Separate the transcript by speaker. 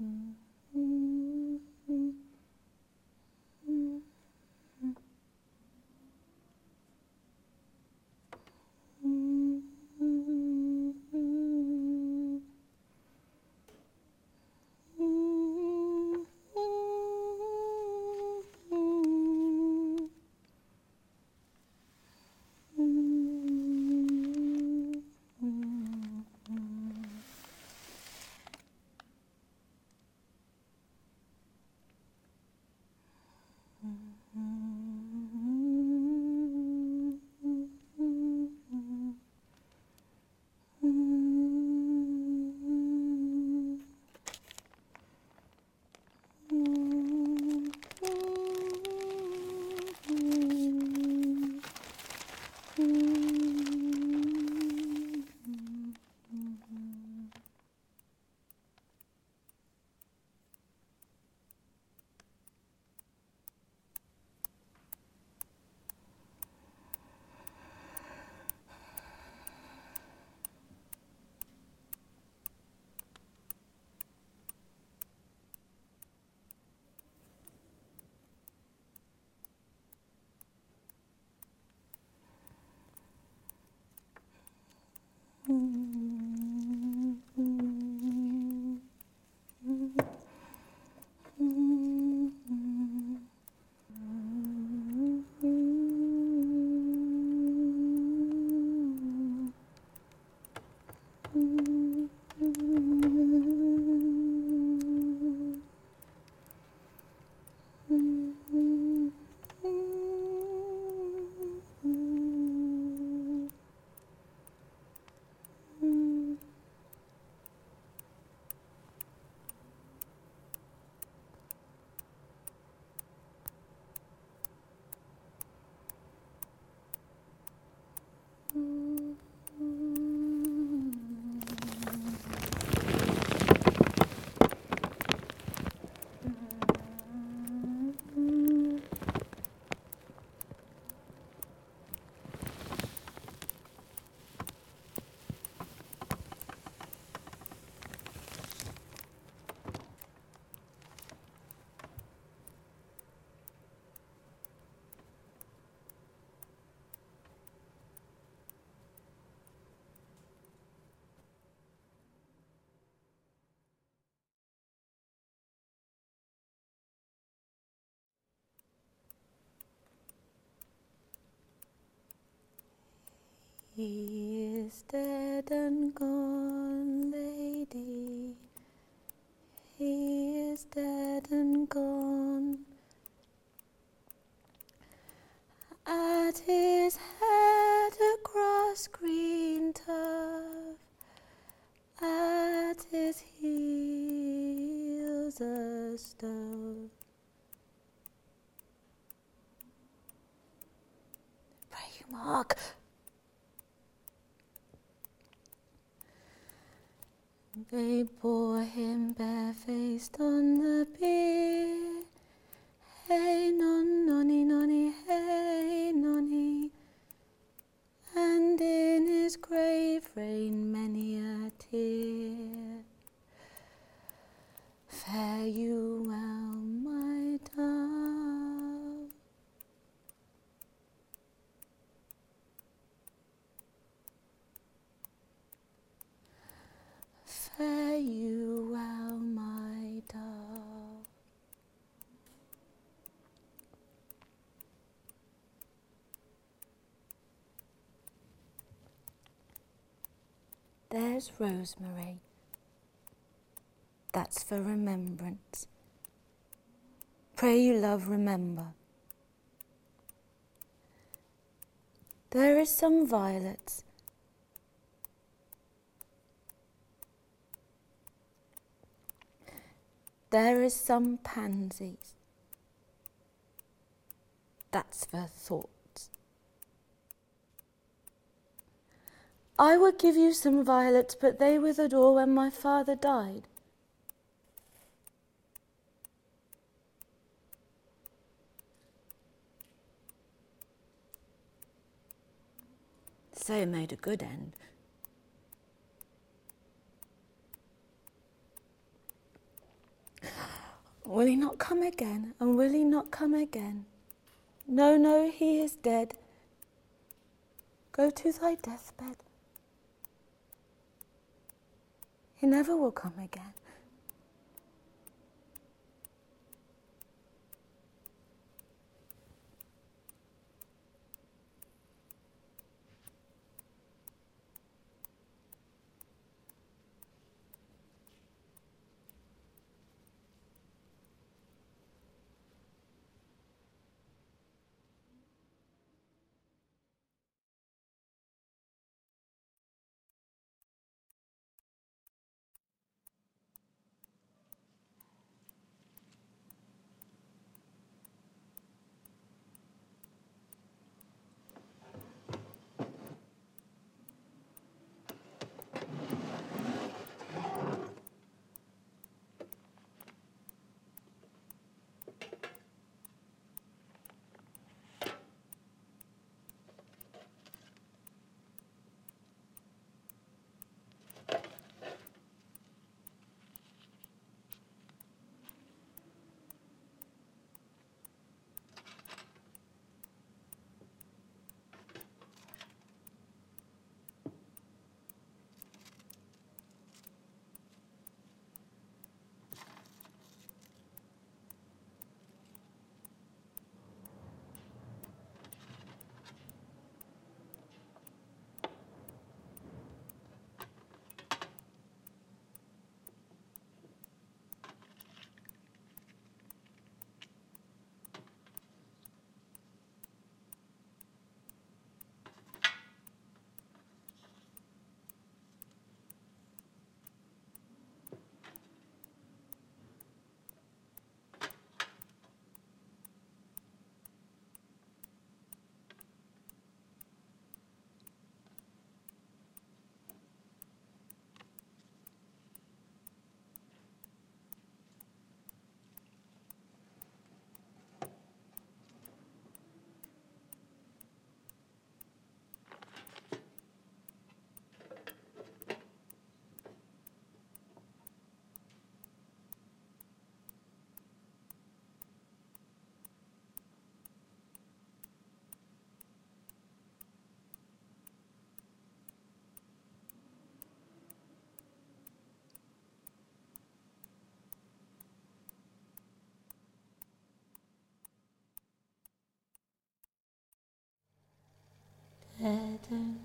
Speaker 1: うん。He is dead and gone, lady. He is dead and gone. At his head across green turf, at his heels a stone. Pray you, Mark. They bore him barefaced on the bier. Hey non nonny nonny hey nonny. And in his grave There's rosemary. That's for remembrance. Pray you, love, remember. There is some violets. There is some pansies. That's for thoughts. I would give you some violets, but they withered all when my father died. So it made a good end. Will he not come again? And will he not come again? No, no, he is dead. Go to thy deathbed. He never will come again. Dead and